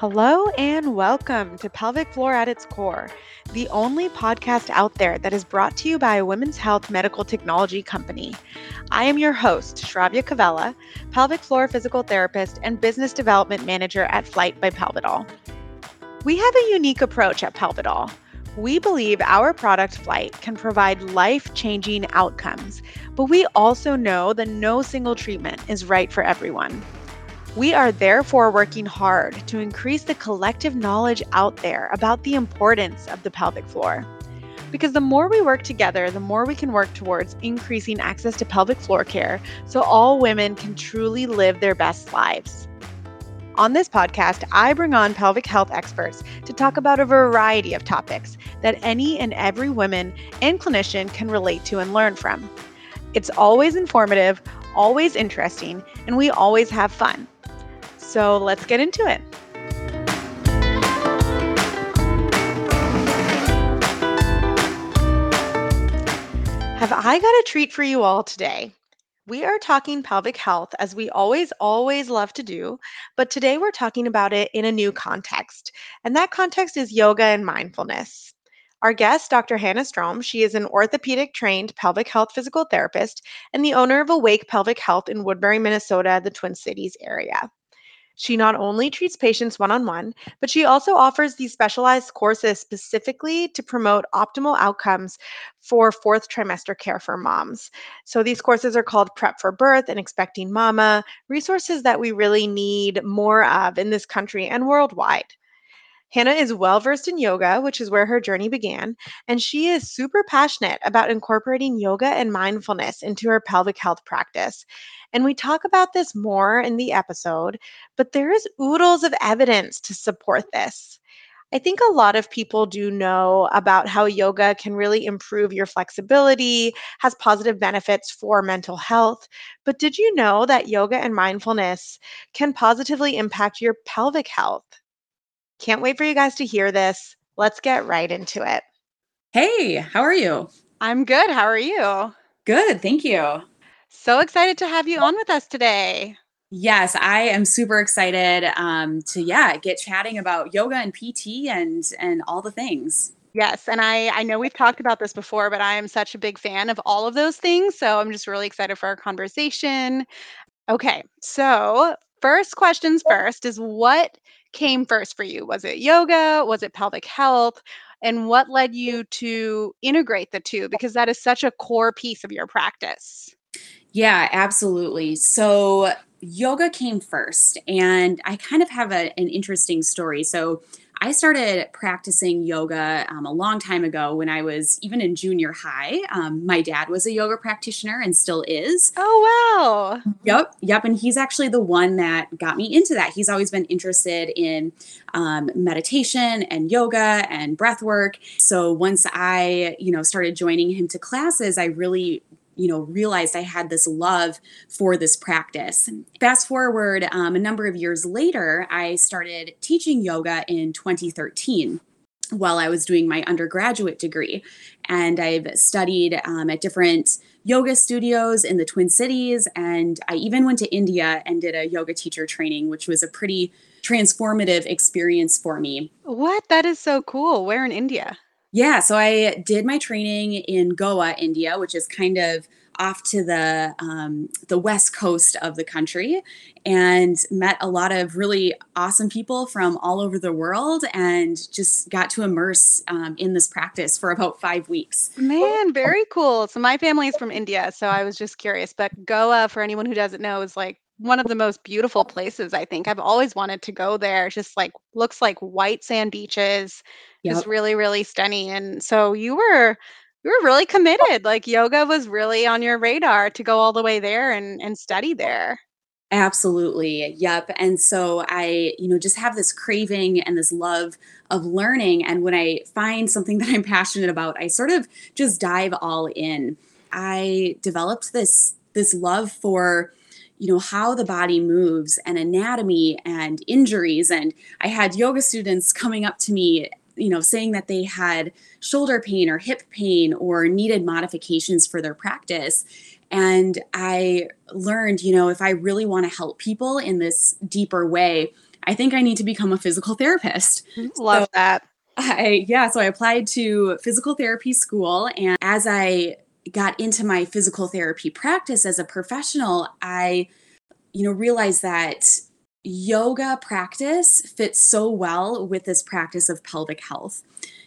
Hello and welcome to Pelvic Floor at its Core, the only podcast out there that is brought to you by a women's health medical technology company. I am your host, Shravya Cavella, pelvic floor physical therapist and business development manager at Flyte by Pelvital. We have a unique approach at Pelvital. We believe our product Flyte can provide life changing outcomes, but we also know that no single treatment is right for everyone. We are therefore working hard to increase the collective knowledge out there about the importance of the pelvic floor. Because the more we work together, the more we can work towards increasing access to pelvic floor care so all women can truly live their best lives. On this podcast, I bring on pelvic health experts to talk about a variety of topics that any and every woman and clinician can relate to and learn from. It's always informative, always interesting, and we always have fun. So let's get into it. Have I got a treat for you all today? We are talking pelvic health as we always, always love to do, but today we're talking about it in a new context. And that context is yoga and mindfulness. Our guest, Dr. Hannah Strom, she is an orthopedic trained pelvic health physical therapist and the owner of Awake Pelvic Health in Woodbury, Minnesota, the Twin Cities area. She not only treats patients one on one, but she also offers these specialized courses specifically to promote optimal outcomes for fourth trimester care for moms. So these courses are called Prep for Birth and Expecting Mama, resources that we really need more of in this country and worldwide. Hannah is well versed in yoga, which is where her journey began, and she is super passionate about incorporating yoga and mindfulness into her pelvic health practice. And we talk about this more in the episode, but there is oodles of evidence to support this. I think a lot of people do know about how yoga can really improve your flexibility, has positive benefits for mental health. But did you know that yoga and mindfulness can positively impact your pelvic health? Can't wait for you guys to hear this. Let's get right into it. Hey, how are you? I'm good. How are you? Good, thank you. So excited to have you on with us today. Yes, I am super excited um, to yeah get chatting about yoga and PT and and all the things. Yes, and I I know we've talked about this before, but I am such a big fan of all of those things, so I'm just really excited for our conversation. Okay, so first questions first is what came first for you? Was it yoga? Was it pelvic health? And what led you to integrate the two? Because that is such a core piece of your practice. Yeah, absolutely. So, yoga came first, and I kind of have a, an interesting story. So, I started practicing yoga um, a long time ago when I was even in junior high. Um, my dad was a yoga practitioner and still is. Oh, wow. Yep. Yep. And he's actually the one that got me into that. He's always been interested in um, meditation and yoga and breath work. So once I, you know, started joining him to classes, I really you know realized i had this love for this practice. Fast forward um, a number of years later i started teaching yoga in 2013 while i was doing my undergraduate degree. And i've studied um, at different yoga studios in the twin cities and i even went to india and did a yoga teacher training which was a pretty transformative experience for me. What? That is so cool. Where in india yeah, so I did my training in Goa, India, which is kind of off to the um, the west coast of the country, and met a lot of really awesome people from all over the world, and just got to immerse um, in this practice for about five weeks. Man, very cool. So my family is from India, so I was just curious. But Goa, for anyone who doesn't know, is like one of the most beautiful places I think. I've always wanted to go there. just like looks like white sand beaches, yep. just really really stunning. And so you were you were really committed. Like yoga was really on your radar to go all the way there and and study there. Absolutely. Yep. And so I, you know, just have this craving and this love of learning and when I find something that I'm passionate about, I sort of just dive all in. I developed this this love for you know how the body moves and anatomy and injuries and i had yoga students coming up to me you know saying that they had shoulder pain or hip pain or needed modifications for their practice and i learned you know if i really want to help people in this deeper way I think I need to become a physical therapist. Mm-hmm. Love so that. I, yeah, so I applied to physical therapy school. And as I got into my physical therapy practice as a professional, I, you know, realized that yoga practice fits so well with this practice of pelvic health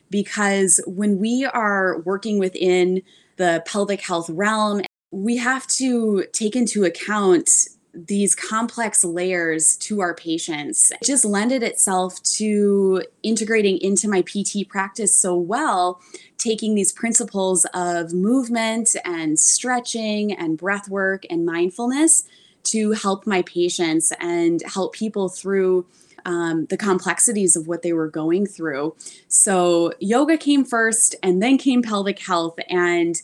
because when we are working within the pelvic health realm, we have to take into account these complex layers to our patients. It just lended itself to integrating into my PT practice so well, taking these principles of movement and stretching and breath work and mindfulness to help my patients and help people through um, the complexities of what they were going through. So, yoga came first, and then came pelvic health, and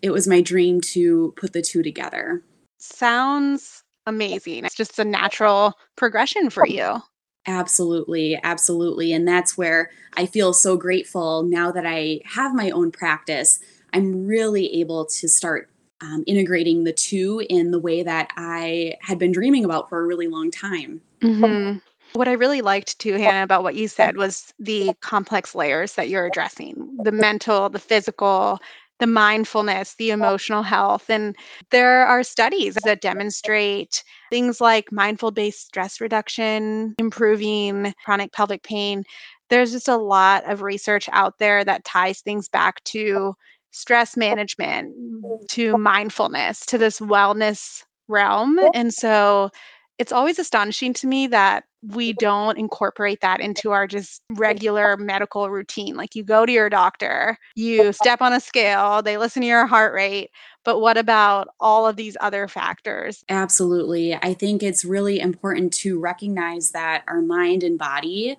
it was my dream to put the two together. Sounds amazing. It's just a natural progression for you. Absolutely, absolutely. And that's where I feel so grateful now that I have my own practice. I'm really able to start um, integrating the two in the way that I had been dreaming about for a really long time. Mm-hmm. What I really liked too, Hannah, about what you said was the complex layers that you're addressing the mental, the physical, the mindfulness, the emotional health. And there are studies that demonstrate things like mindful based stress reduction, improving chronic pelvic pain. There's just a lot of research out there that ties things back to stress management, mm-hmm. to mindfulness, to this wellness realm. And so it's always astonishing to me that we mm-hmm. don't incorporate that into our just regular medical routine. Like you go to your doctor, you step on a scale, they listen to your heart rate. But what about all of these other factors? Absolutely. I think it's really important to recognize that our mind and body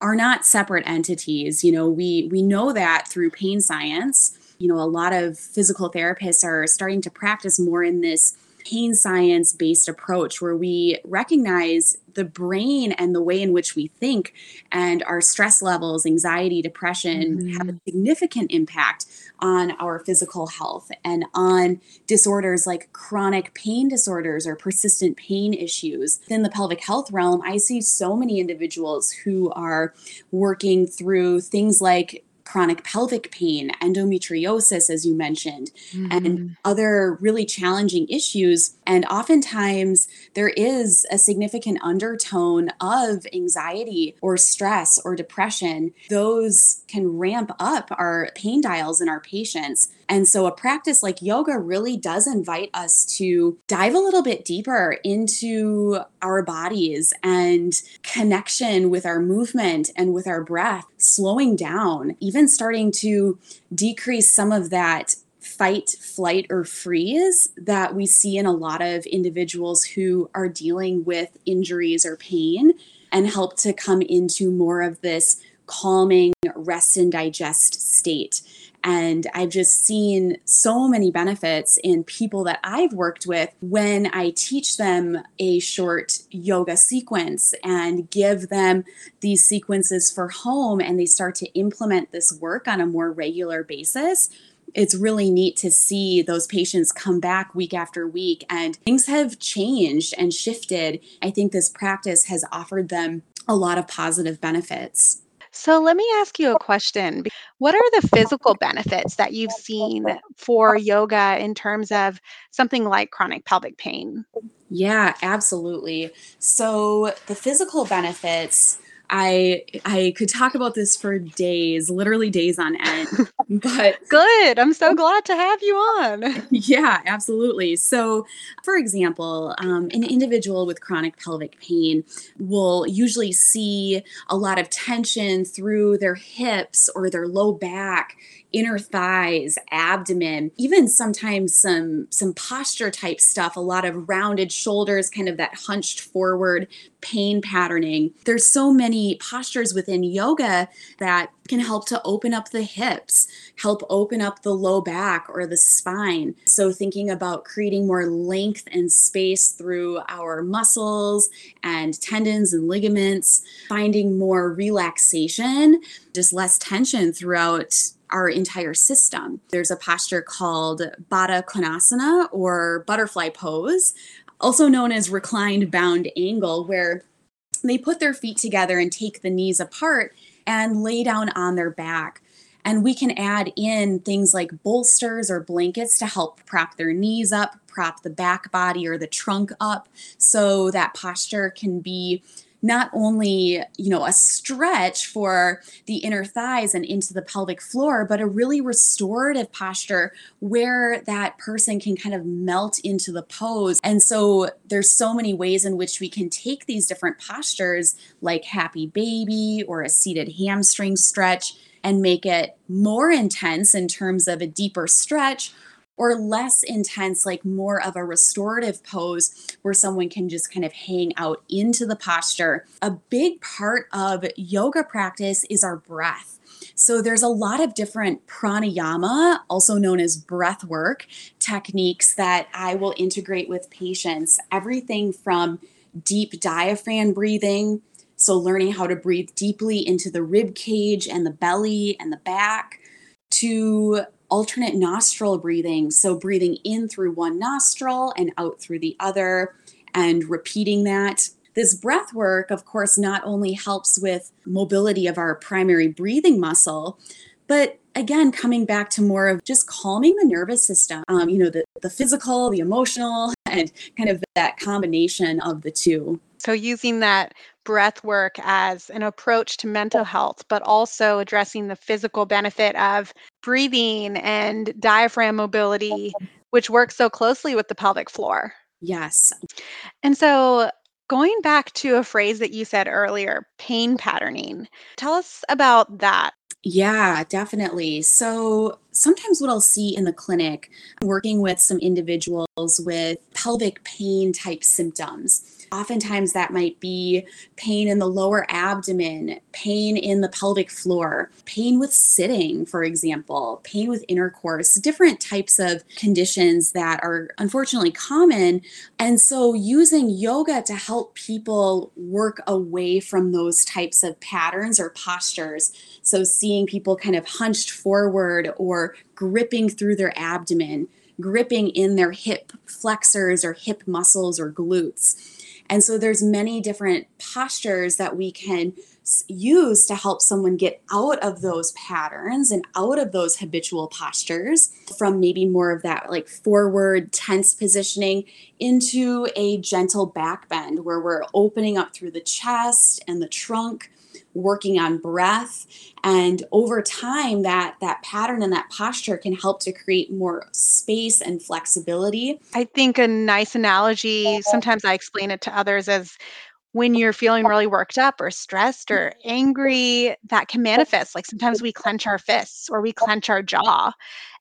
are not separate entities. You know, we we know that through pain science. You know, a lot of physical therapists are starting to practice more in this pain science based approach where we recognize the brain and the way in which we think and our stress levels, anxiety, depression mm-hmm. have a significant impact on our physical health and on disorders like chronic pain disorders or persistent pain issues. In the pelvic health realm, I see so many individuals who are working through things like chronic pelvic pain, endometriosis, as you mentioned, mm-hmm. and other really challenging issues. And oftentimes there is a significant undertone of anxiety or stress or depression. Those can ramp up our pain dials in our patients. And so a practice like yoga really does invite us to dive a little bit deeper into our bodies and connection with our movement and with our breath, slowing down, even starting to decrease some of that fight, flight, or freeze that we see in a lot of individuals who are dealing with injuries or pain and help to come into more of this calming rest and digest state. And I've just seen so many benefits in people that I've worked with when I teach them a short yoga sequence and give them these sequences for home and they start to implement this work on a more regular basis it's really neat to see those patients come back week after week and things have changed and shifted. I think this practice has offered them a lot of positive benefits. So let me ask you a question. What are the physical benefits that you've seen for yoga in terms of something like chronic pelvic pain? Yeah, absolutely. So the physical benefits I I could talk about this for days, literally days on end. But good. I'm so glad to have you on. Yeah, absolutely. So, for example, um, an individual with chronic pelvic pain will usually see a lot of tension through their hips or their low back inner thighs, abdomen, even sometimes some some posture type stuff, a lot of rounded shoulders, kind of that hunched forward pain patterning. There's so many postures within yoga that can help to open up the hips, help open up the low back or the spine. So thinking about creating more length and space through our muscles and tendons and ligaments, finding more relaxation, just less tension throughout our entire system. There's a posture called Baddha Konasana or butterfly pose, also known as reclined bound angle, where they put their feet together and take the knees apart and lay down on their back. And we can add in things like bolsters or blankets to help prop their knees up, prop the back body or the trunk up so that posture can be not only you know a stretch for the inner thighs and into the pelvic floor but a really restorative posture where that person can kind of melt into the pose. And so there's so many ways in which we can take these different postures like happy baby or a seated hamstring stretch and make it more intense in terms of a deeper stretch or less intense, like more of a restorative pose where someone can just kind of hang out into the posture. A big part of yoga practice is our breath. So there's a lot of different pranayama, also known as breath work techniques that I will integrate with patients. Everything from deep diaphragm breathing, so learning how to breathe deeply into the rib cage and the belly and the back, to alternate nostril breathing. So, breathing in through one nostril and out through the other, and repeating that. This breath work, of course, not only helps with mobility of our primary breathing muscle, but again, coming back to more of just calming the nervous system, um, you know, the, the physical, the emotional, and kind of that combination of the two. So, using that breath work as an approach to mental health, but also addressing the physical benefit of breathing and diaphragm mobility, which works so closely with the pelvic floor. Yes. And so, going back to a phrase that you said earlier, pain patterning, tell us about that. Yeah, definitely. So sometimes what I'll see in the clinic, working with some individuals with pelvic pain type symptoms, Oftentimes, that might be pain in the lower abdomen, pain in the pelvic floor, pain with sitting, for example, pain with intercourse, different types of conditions that are unfortunately common. And so, using yoga to help people work away from those types of patterns or postures. So, seeing people kind of hunched forward or gripping through their abdomen gripping in their hip flexors or hip muscles or glutes and so there's many different postures that we can use to help someone get out of those patterns and out of those habitual postures from maybe more of that like forward tense positioning into a gentle back bend where we're opening up through the chest and the trunk working on breath. And over time that that pattern and that posture can help to create more space and flexibility. I think a nice analogy sometimes i explain it to others as when you're feeling oh. really worked up or stressed mm. or angry that can manifest like sometimes we clench our fists or we oh. clench our jaw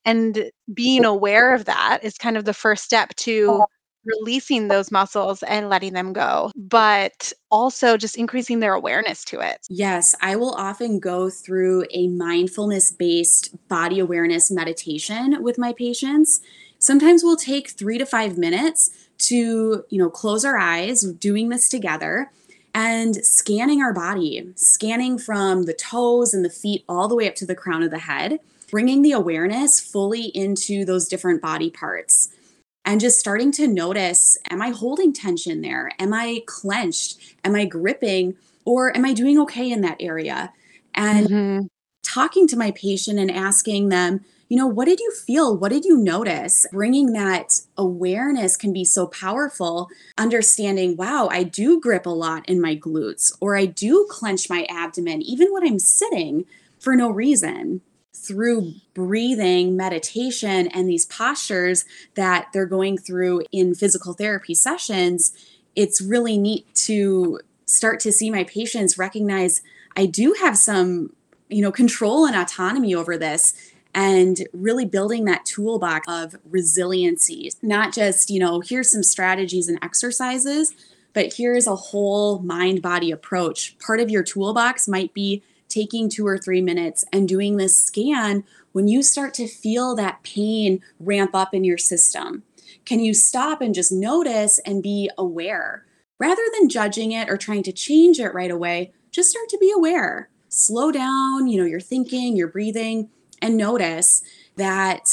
and being aware of that is kind of the first step to oh. releasing those muscles and letting them go, but also just increasing their awareness to it. Yes, I will often go through a mindfulness based body awareness meditation with my patients. Sometimes we'll take three to five minutes to, you know, close our eyes, doing this together and scanning our body, scanning from the toes and the feet all the way up to the crown of the head, bringing the awareness fully into those different body parts and just starting to notice am I holding tension there? Am I clenched? Am I gripping? Or am I doing okay in that area? And mm-hmm. talking to my patient and asking them, you know, what did you feel? What did you notice? Bringing that awareness can be so powerful. Understanding, wow, I do grip a lot in my glutes, or I do clench my abdomen, even when I'm sitting for no reason through breathing, meditation, and these postures that they're going through in physical therapy sessions, it's really neat to start to see my patients recognize I do have some, you know, control and autonomy over this and really building that toolbox of resiliency, not just, you know, here's some strategies and exercises, but here's a whole mind body approach. Part of your toolbox might be taking two or three minutes and doing this scan when you start to feel that pain ramp up in your system? Can you stop and just notice and be aware? Rather than judging it or trying to change it right away, just start to be aware. Slow down, you know, your thinking, your breathing, and notice that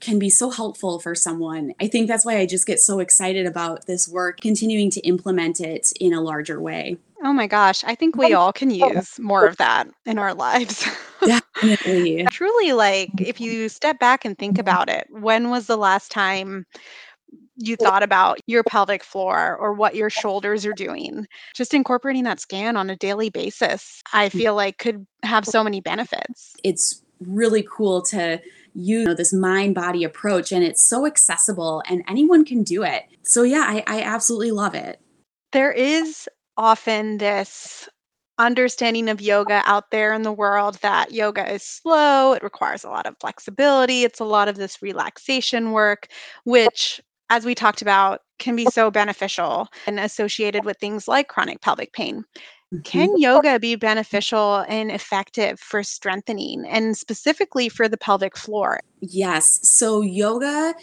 can be so helpful for someone. I think that's why I just get so excited about this work, continuing to implement it in a larger way. Oh my gosh, I think we oh, all can use more of that in our lives. Definitely. Truly, like, if you step back and think about it, when was the last time you thought about your pelvic floor or what your shoulders are doing? Just incorporating that scan on a daily basis, I mm. feel like could have so many benefits. It's really cool to use this mind body approach, and it's so accessible, and anyone can do it. So, yeah, I, I absolutely love it. There is often this understanding of yoga out there in the world that yoga is slow, it requires a lot of flexibility, it's a lot of this relaxation work, which, as we talked about, can be so beneficial and associated with things like chronic pelvic pain. Can yoga be beneficial and effective for strengthening and specifically for the pelvic floor? Yes. So, yoga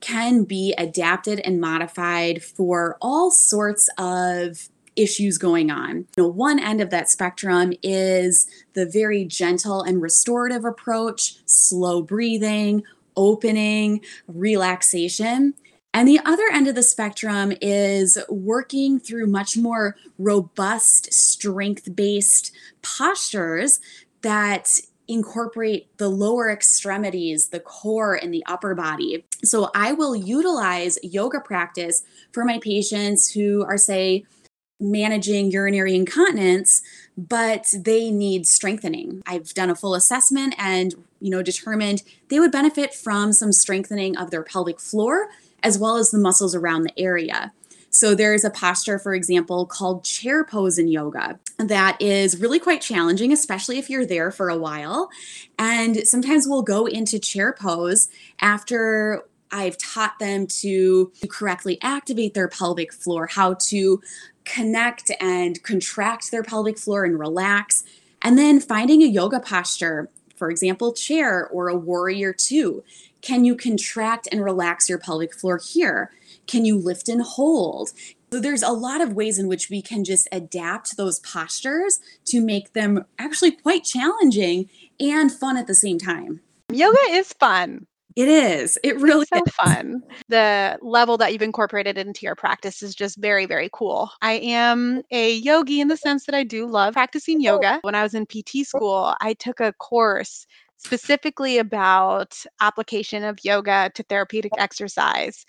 can be adapted and modified for all sorts of issues going on. You know, one end of that spectrum is the very gentle and restorative approach, slow breathing, opening, relaxation. And the other end of the spectrum is working through much more robust, strength based postures that incorporate the lower extremities, the core, and the upper body. So I will utilize yoga practice for my patients who are, say, managing urinary incontinence but they need strengthening i've done a full assessment and you know determined they would benefit from some strengthening of their pelvic floor as well as the muscles around the area so there's a posture for example called chair pose in yoga that is really quite challenging especially if you're there for a while and sometimes we'll go into chair pose after I've taught them to correctly activate their pelvic floor, how to connect and contract their pelvic floor and relax. And then finding a yoga posture, for example, chair or a warrior two. Can you contract and relax your pelvic floor here? Can you lift and hold? So there's a lot of ways in which we can just adapt those postures to make them actually quite challenging and fun at the same time. Yoga is fun. It is. It really so is. fun. The level that you've incorporated into your practice is just very, very cool. I am a yogi in the sense that I do love practicing yoga. When I was in PT school, I took a course specifically about application of yoga to therapeutic exercise.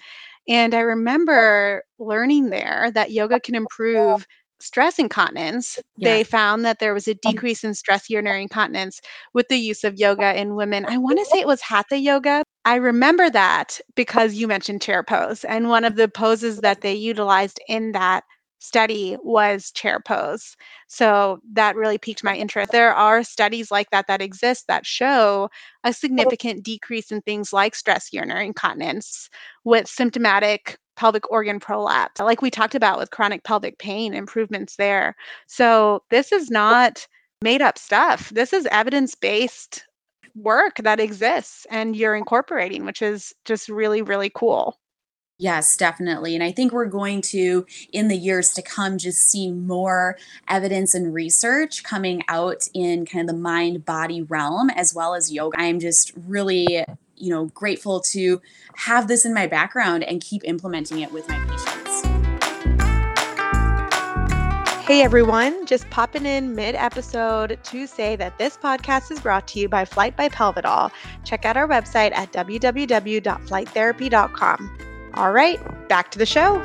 And I remember learning there that yoga can improve stress incontinence, Yeah. they found that there was a um decrease in stress urinary incontinence with the use of yoga in women. I want to say it was hatha yoga. I remember that because you mentioned chair pose. And one of the poses that they utilized in that study was chair pose. So that really piqued my interest. There are studies like that that exist that show a oh. significant decrease in things like stress urinary incontinence with symptomatic pelvic organ prolapse, like we talked about with chronic pelvic pain, improvements there. So this is oh. not made up stuff. This is evidence based work that exists and you're incorporating, which is just really, really cool. Yes, definitely. And I think we're going to, in the years to come, just see more evidence and research coming out in kind of the mind body realm as well as yoga. I'm just really, you know, grateful to have this in my background and keep implementing it with my patients. Hey everyone, just popping in mid episode to say that this podcast is brought to you by Flyte by Pelvital. Check out our website at www.flytetherapy.com. All right, back to the show.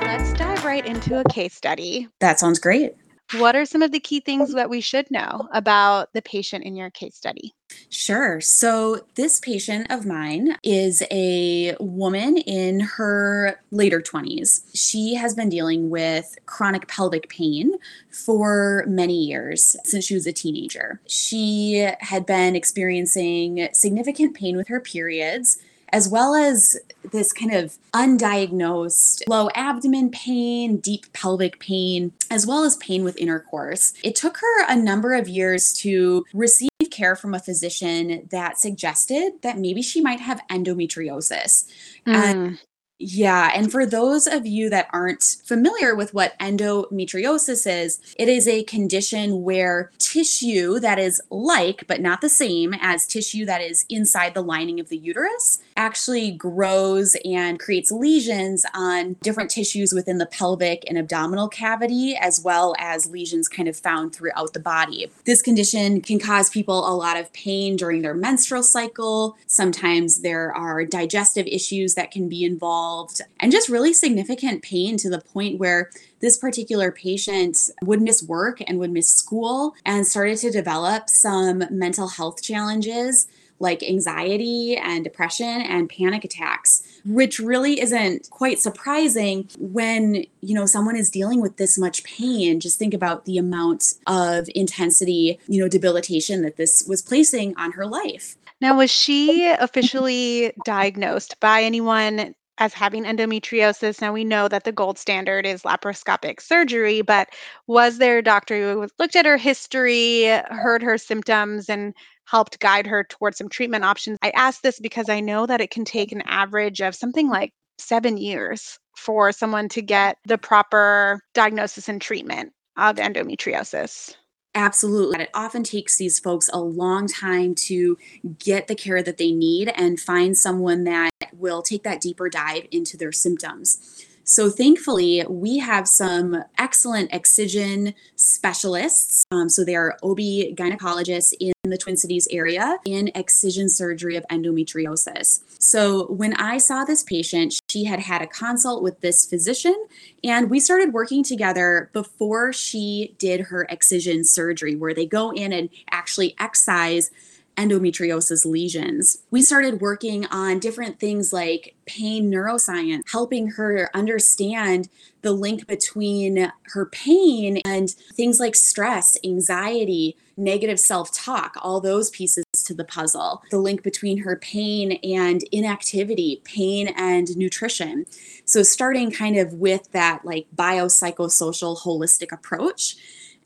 Let's dive right into a case study. That sounds great. What are some of the key things oh. that we should know about the patient in your case study? Sure. So, this patient of mine is a woman in her later 20s. She has been dealing with chronic pelvic pain for many years since she was a teenager. She had been experiencing significant pain with her periods. As well as this kind of undiagnosed low abdomen pain, deep pelvic pain, as well as pain with intercourse. It took her a number of years to receive care from a physician that suggested that maybe she might have endometriosis. And Mm, yeah, and for those of you that aren't familiar with what endometriosis is, it is a condition where tissue that is like but not the same as tissue that is inside the lining of the uterus actually grows and creates lesions on different tissues within the pelvic and abdominal cavity, as well as lesions kind of found throughout the body. This condition can cause people a lot of pain during their menstrual cycle. Sometimes there are digestive issues that can be involved, and just really significant pain to the point where this particular patient would miss work and would miss school and started to develop some mental health challenges like anxiety and depression and panic attacks which really isn't quite surprising when you know someone is dealing with this much pain just think about the amount of intensity you know debilitation that this was placing on her life now was she officially diagnosed by anyone as having endometriosis. Now we know that the gold standard is laparoscopic surgery, but was there a doctor who looked at her history, heard her symptoms, and helped guide her towards some treatment options. I ask this because I know that it can take an average of something like seven years for someone to get the proper diagnosis and treatment of endometriosis. Absolutely. It often takes these folks a long time to get the care that they need and find someone that will take that deeper dive into their symptoms. So, thankfully, we have some excellent excision specialists. Um, so, they are OB gynecologists in the Twin Cities area in excision surgery of endometriosis. So, when I saw this patient, she had had a consult with this physician, and we started working together before she did her excision surgery, where they go in and actually excise endometriosis lesions. We started working on different things like pain neuroscience, helping her understand the link between her pain and things like stress, anxiety, negative self talk, all those pieces to the puzzle. The link between her pain and inactivity, pain and nutrition. So, starting kind of with that like biopsychosocial holistic approach,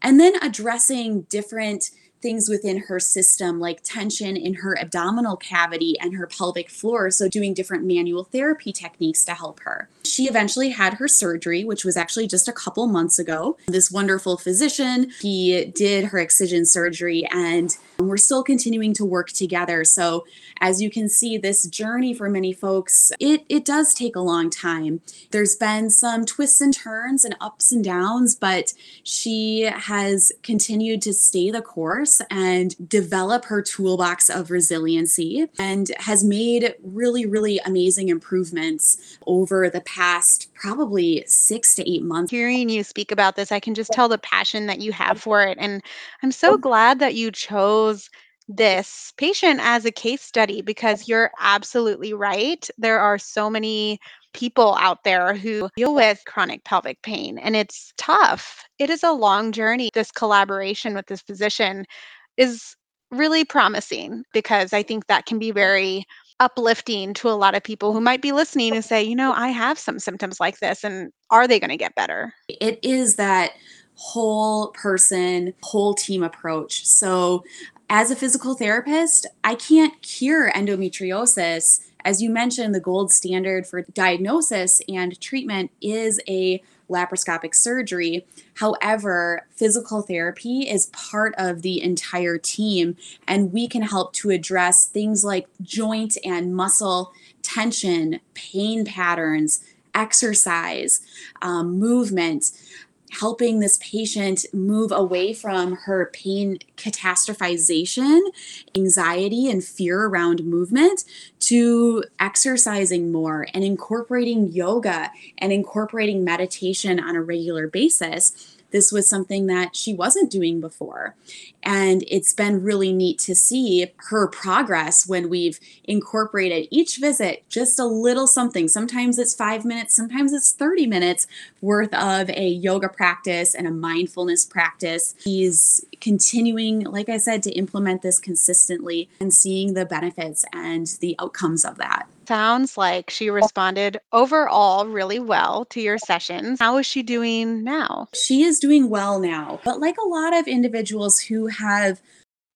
and then addressing different things within her system like tension in her abdominal cavity and her pelvic floor. So, doing different manual therapy techniques to help her. She eventually had her surgery, which was actually just a couple months ago. This wonderful physician, he did her excision surgery and we're still continuing to work together. So, as you can see, this journey for many folks, it, it does take a long time. There's been some twists and turns and ups and downs, but she has continued to stay the course and develop her toolbox of resiliency and has made really, really amazing improvements over the past probably six to eight months. Hearing you speak about this, I can just tell the passion that you have for it. And I'm so oh. glad that you chose this patient as a case study because you're absolutely right. There are so many people out there who deal with chronic pelvic pain and it's tough. It is a long journey. This collaboration with this physician is really promising because I think that can be very uplifting to a lot of people who might be listening and say, you know, I have some symptoms like this and are they going to get better? It is that whole person, whole team approach. So, as a physical therapist, I can't cure endometriosis. As you mentioned, the gold standard for diagnosis and treatment is a laparoscopic surgery. However, physical therapy is part of the entire team, and we can help to address things like joint and muscle tension, pain patterns, exercise, um, movement helping this patient move away from her pain catastrophization, anxiety, and fear around movement to exercising more and incorporating yoga and incorporating meditation on a regular basis this was something that she wasn't doing before. And it's been really neat to see her progress when we've incorporated each visit just a little something. Sometimes it's five minutes, sometimes it's 30 minutes worth of a yoga practice and a mindfulness practice. He's continuing, like I said, to implement this consistently and seeing the benefits and the outcomes of that. Sounds like she responded overall really well to your sessions. How is she doing now? She is doing well now. But like a lot of individuals who have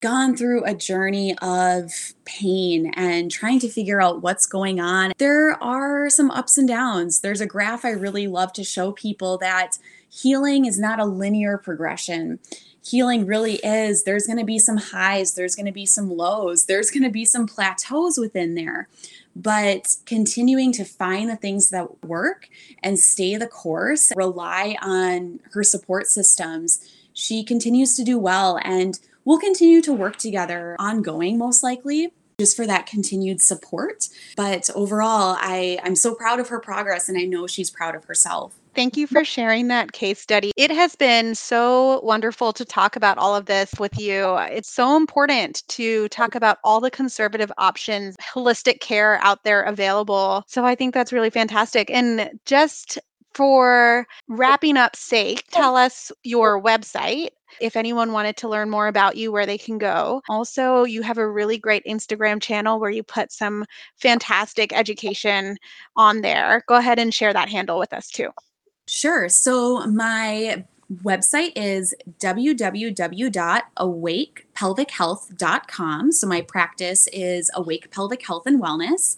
gone through a journey of pain and trying to figure out what's going on, there are some ups and downs. There's a graph I really love to show people that healing is not a linear progression healing really is there's going to be some highs, there's going to be some lows, there's going to be some plateaus within there. But continuing to find the things that work and stay the course, rely on her support systems, she continues to do well. And we'll continue to work together ongoing, most likely just for that continued support. But overall, I, I'm so proud of her progress and I know she's proud of herself. Thank you for sharing that case study. It has been so wonderful to talk about all of this with you. It's so important to talk about all the conservative options, holistic care out there available. So I think that's really fantastic. And just for wrapping up sake, tell us your website if anyone wanted to learn more about you, where they can go. Also, you have a really great Instagram channel where you put some fantastic education on there. Go ahead and share that handle with us too. Sure. So my website is www.awakepelvichealth.com. So my practice is Awake Pelvic Health and Wellness.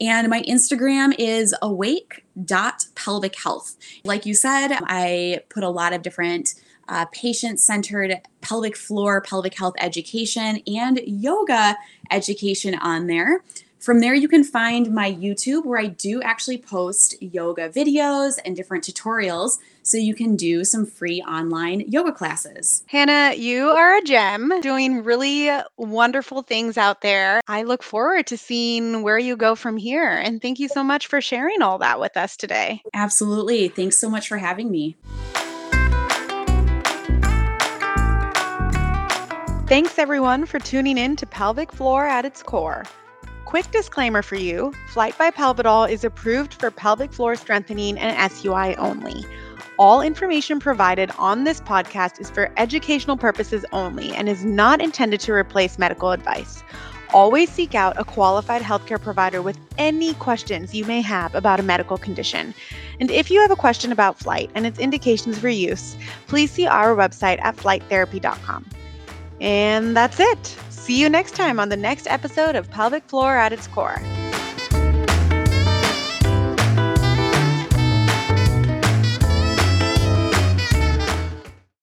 And my Instagram is awake.pelvichealth. Like you said, I put a lot of different uh, patient centered pelvic floor, pelvic health education, and yoga education on there. From there, you can find my YouTube where I do actually post yoga videos and different tutorials so you can do some free online yoga classes. Hannah, you are a gem doing really wonderful things out there. I look forward to seeing where you go from here. And thank you so much for sharing all that with us today. Absolutely. Thanks so much for having me. Thanks everyone for tuning in to Pelvic Floor at its core. Quick disclaimer for you Flyte by Pelvital is approved for pelvic floor strengthening and SUI only. All information provided on this podcast is for educational purposes only and is not intended to replace medical advice. Always seek out a qualified healthcare provider with any questions you may have about a medical condition. And if you have a question about Flyte and its indications for use, please see our website at flytetherapy.com. And that's it. See you next time on the next episode of Pelvic Floor at its Core.